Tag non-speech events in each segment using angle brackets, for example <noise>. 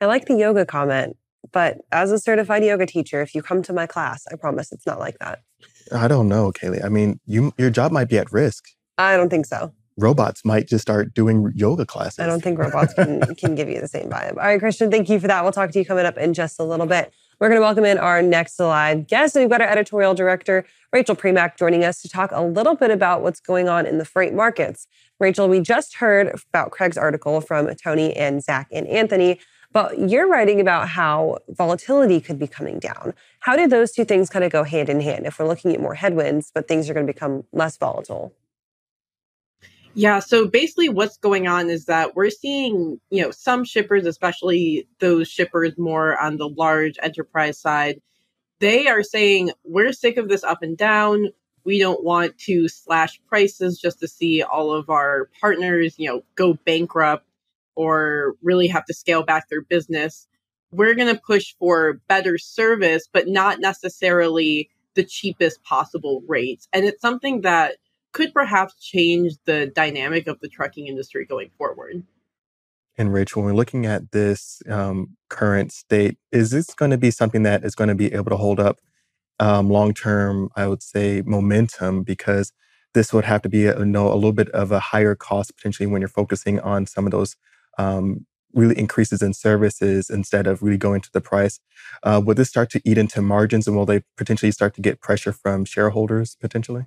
I like the yoga comment, but as a certified yoga teacher, if you come to my class, I promise it's not like that. I don't know, Kaylee. I mean, you your job might be at risk. I don't think so. Robots might just start doing yoga classes. I don't think robots can, <laughs> can give you the same vibe. All right, Christian, thank you for that. We'll talk to you coming up in just a little bit. We're going to welcome in our next live guest. We've got our editorial director, Rachel Premack, joining us to talk a little bit about what's going on in the freight markets. Rachel, we just heard about Craig's article from Tony and Zach and Anthony but you're writing about how volatility could be coming down. How do those two things kind of go hand in hand if we're looking at more headwinds, but things are going to become less volatile? Yeah, so basically what's going on is that we're seeing, you know, some shippers, especially those shippers more on the large enterprise side, they are saying, we're sick of this up and down. We don't want to slash prices just to see all of our partners, you know, go bankrupt or really have to scale back their business. We're going to push for better service, but not necessarily the cheapest possible rates. And it's something that could perhaps change the dynamic of the trucking industry going forward. And Rachel, when we're looking at this um, current state, is this going to be something that is going to be able to hold up um, long term, I would say, momentum? Because this would have to be a, you know, a little bit of a higher cost potentially when you're focusing on some of those um, really increases in services instead of really going to the price. Uh, will this start to eat into margins and will they potentially start to get pressure from shareholders potentially?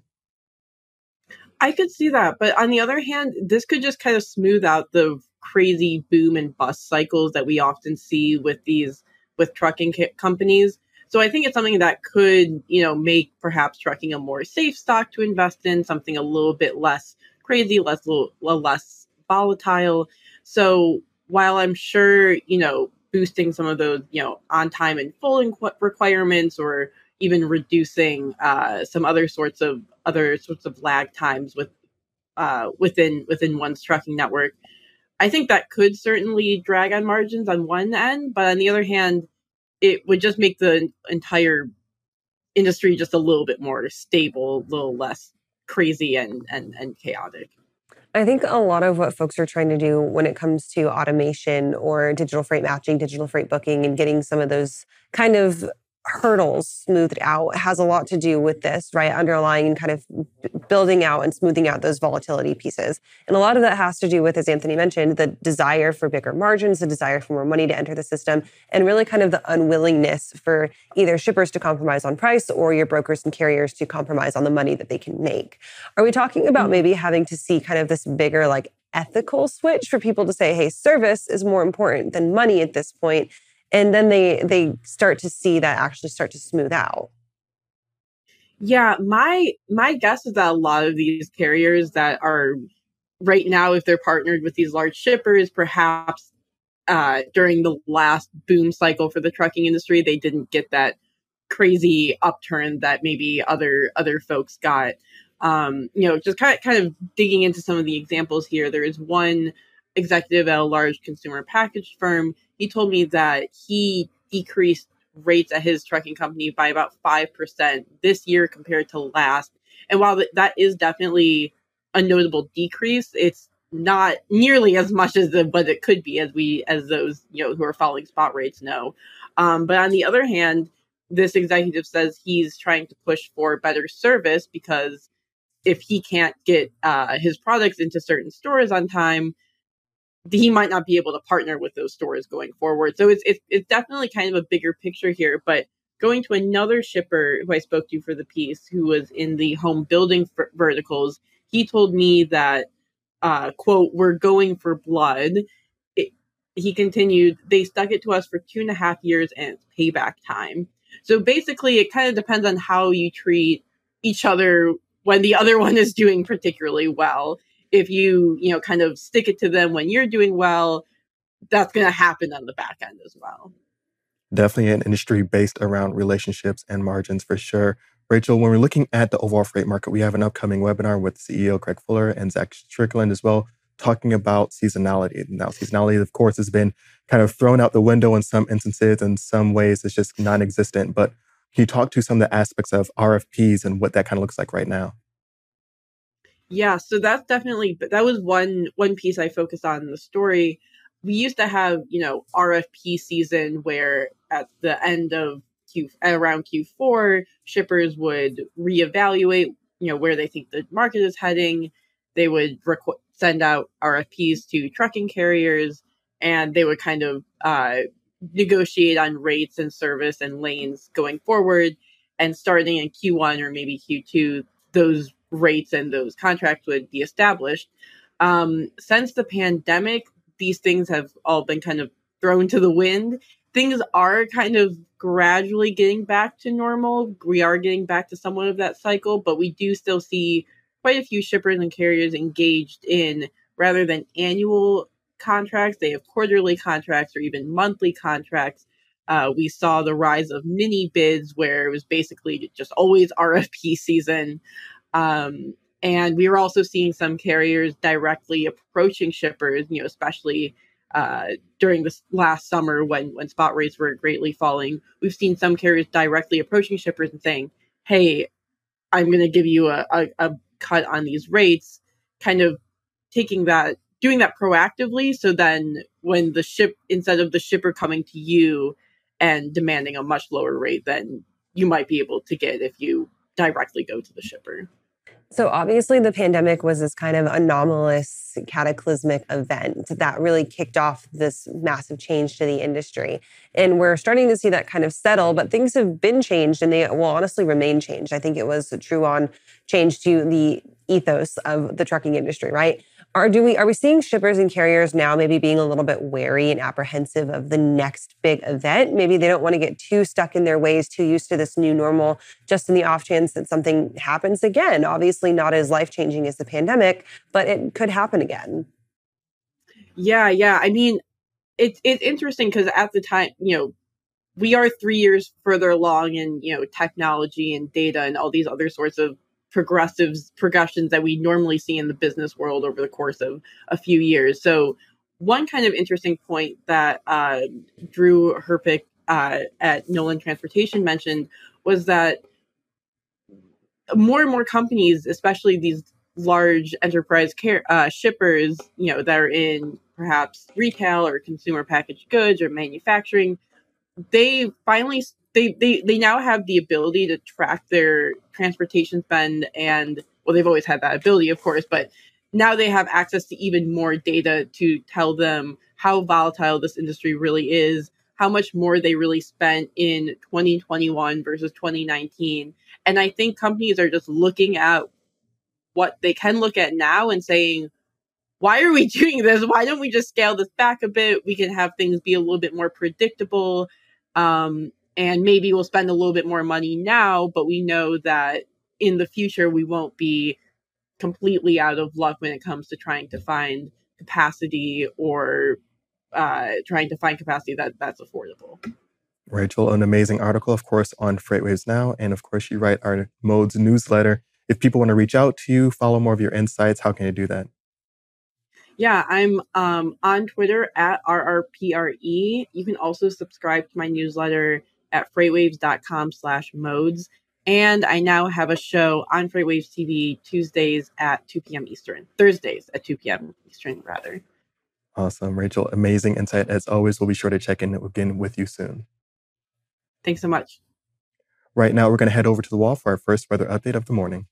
I could see that. But on the other hand, this could just kind of smooth out the crazy boom and bust cycles that we often see with these with trucking companies. So I think it's something that could, you know, make perhaps trucking a more safe stock to invest in, something a little bit less crazy, less less volatile. So while I'm sure, you know, boosting some of those, you know, on time and full requirements or even reducing uh, some other sorts of other sorts of lag times with uh, within within one's trucking network. I think that could certainly drag on margins on one end, but on the other hand, it would just make the entire industry just a little bit more stable, a little less crazy and and, and chaotic. I think a lot of what folks are trying to do when it comes to automation or digital freight matching, digital freight booking, and getting some of those kind of hurdles smoothed out has a lot to do with this, right? Underlying and kind of building out and smoothing out those volatility pieces. And a lot of that has to do with, as Anthony mentioned, the desire for bigger margins, the desire for more money to enter the system, and really kind of the unwillingness for either shippers to compromise on price or your brokers and carriers to compromise on the money that they can make. Are we talking about mm-hmm. maybe having to see kind of this bigger, like, ethical switch for people to say, hey, service is more important than money at this point? And then they they start to see that actually start to smooth out. Yeah my my guess is that a lot of these carriers that are right now if they're partnered with these large shippers perhaps uh, during the last boom cycle for the trucking industry they didn't get that crazy upturn that maybe other other folks got. Um, you know just kind of, kind of digging into some of the examples here there is one executive at a large consumer package firm he told me that he decreased rates at his trucking company by about 5% this year compared to last. And while that is definitely a notable decrease, it's not nearly as much as the what it could be as we as those you know who are following spot rates know. Um, but on the other hand, this executive says he's trying to push for better service because if he can't get uh, his products into certain stores on time, he might not be able to partner with those stores going forward. So it's, it's, it's definitely kind of a bigger picture here. But going to another shipper who I spoke to for the piece, who was in the home building f- verticals, he told me that, uh, quote, we're going for blood. It, he continued, they stuck it to us for two and a half years and it's payback time. So basically, it kind of depends on how you treat each other when the other <laughs> one is doing particularly well if you you know kind of stick it to them when you're doing well that's going to happen on the back end as well. Definitely an industry based around relationships and margins for sure. Rachel when we're looking at the overall freight market we have an upcoming webinar with ceo craig fuller and zach strickland as well talking about seasonality. Now seasonality of course has been kind of thrown out the window in some instances in some ways it's just non-existent but can you talk to some of the aspects of rfps and what that kind of looks like right now yeah, so that's definitely that was one one piece I focused on in the story. we used to have, you know, RFP season where at the end of Q around Q4, shippers would reevaluate, you know, where they think the market is heading. They would requ- send out RFPs to trucking carriers, and they would kind of uh, negotiate on rates and service and lanes going forward. And starting in Q1 or maybe Q2, those rates and those contracts would be established. Um, since the pandemic, these things have all been kind of thrown to the wind. Things are kind of gradually getting back to normal. We are getting back to somewhat of that cycle, but we do still see quite a few shippers and carriers engaged in rather than annual contracts, they have quarterly contracts or even monthly contracts. Uh, we saw the rise of mini bids where it was basically just always <laughs> RFP season. Um, and we were also seeing some carriers directly approaching shippers, you know, especially uh, during this last summer when when spot rates were greatly falling. We've seen some carriers directly approaching shippers and saying, "Hey, I'm going to give you a, a, a cut on these rates," kind of taking that, doing that proactively. So then, when the ship instead of the shipper coming to you and demanding a much lower rate than you might be able to get if you directly go to the shipper. So, obviously, the pandemic was this kind of anomalous, cataclysmic event that really kicked off this massive change to the industry. And we're starting to see that kind of settle, but things have been changed and they will honestly remain changed. I think it was true on change to the ethos of the trucking industry, right? Are do we are we seeing shippers and carriers now maybe being a little bit wary and apprehensive of the next big event? Maybe they don't want to get too stuck in their ways, too used to this new normal, just in the off chance that something happens again. Obviously, not as life changing as the pandemic, but it could happen again. Yeah, yeah. I mean, it's it's interesting because at the time, you know, we are three years further along in you know technology and data and all these other sorts of progressives progressions that we normally see in the business world over the course of a few years. So one kind of interesting point that uh, Drew Herpick uh, at Nolan Transportation mentioned was that more and more companies, especially these large enterprise care, uh, shippers, you know, that are in perhaps retail or consumer packaged goods or manufacturing, they finally they, they they now have the ability to track their transportation spend and well they've always had that ability of course but now they have access to even more data to tell them how volatile this industry really is how much more they really spent in 2021 versus 2019 and i think companies are just looking at what they can look at now and saying why are we <laughs> doing this? Why don't we just scale this back a bit? We can have things be a little bit more predictable. Um, and maybe we'll spend a little bit more money now, but we know that in the future we won't be completely out of luck when it comes to trying to find capacity or uh, trying to find capacity that that's affordable. Rachel, an amazing article, of course, on FreightWaves Now. And of course, you write our Modes newsletter. If people want to reach out to you, follow more of your insights, how can they do that? Yeah, I'm um, on Twitter at RRPRE. You can also subscribe to my newsletter at freightwaves.com slash modes. And I now have a show on Freightwaves TV Tuesdays at 2 p.m. Eastern, Thursdays at 2 p.m. Eastern, rather. Awesome. Rachel, amazing insight. As always, we'll be sure to check in again with you soon. Thanks so much. Right now, we're going to head over to the wall for our first weather update of the morning.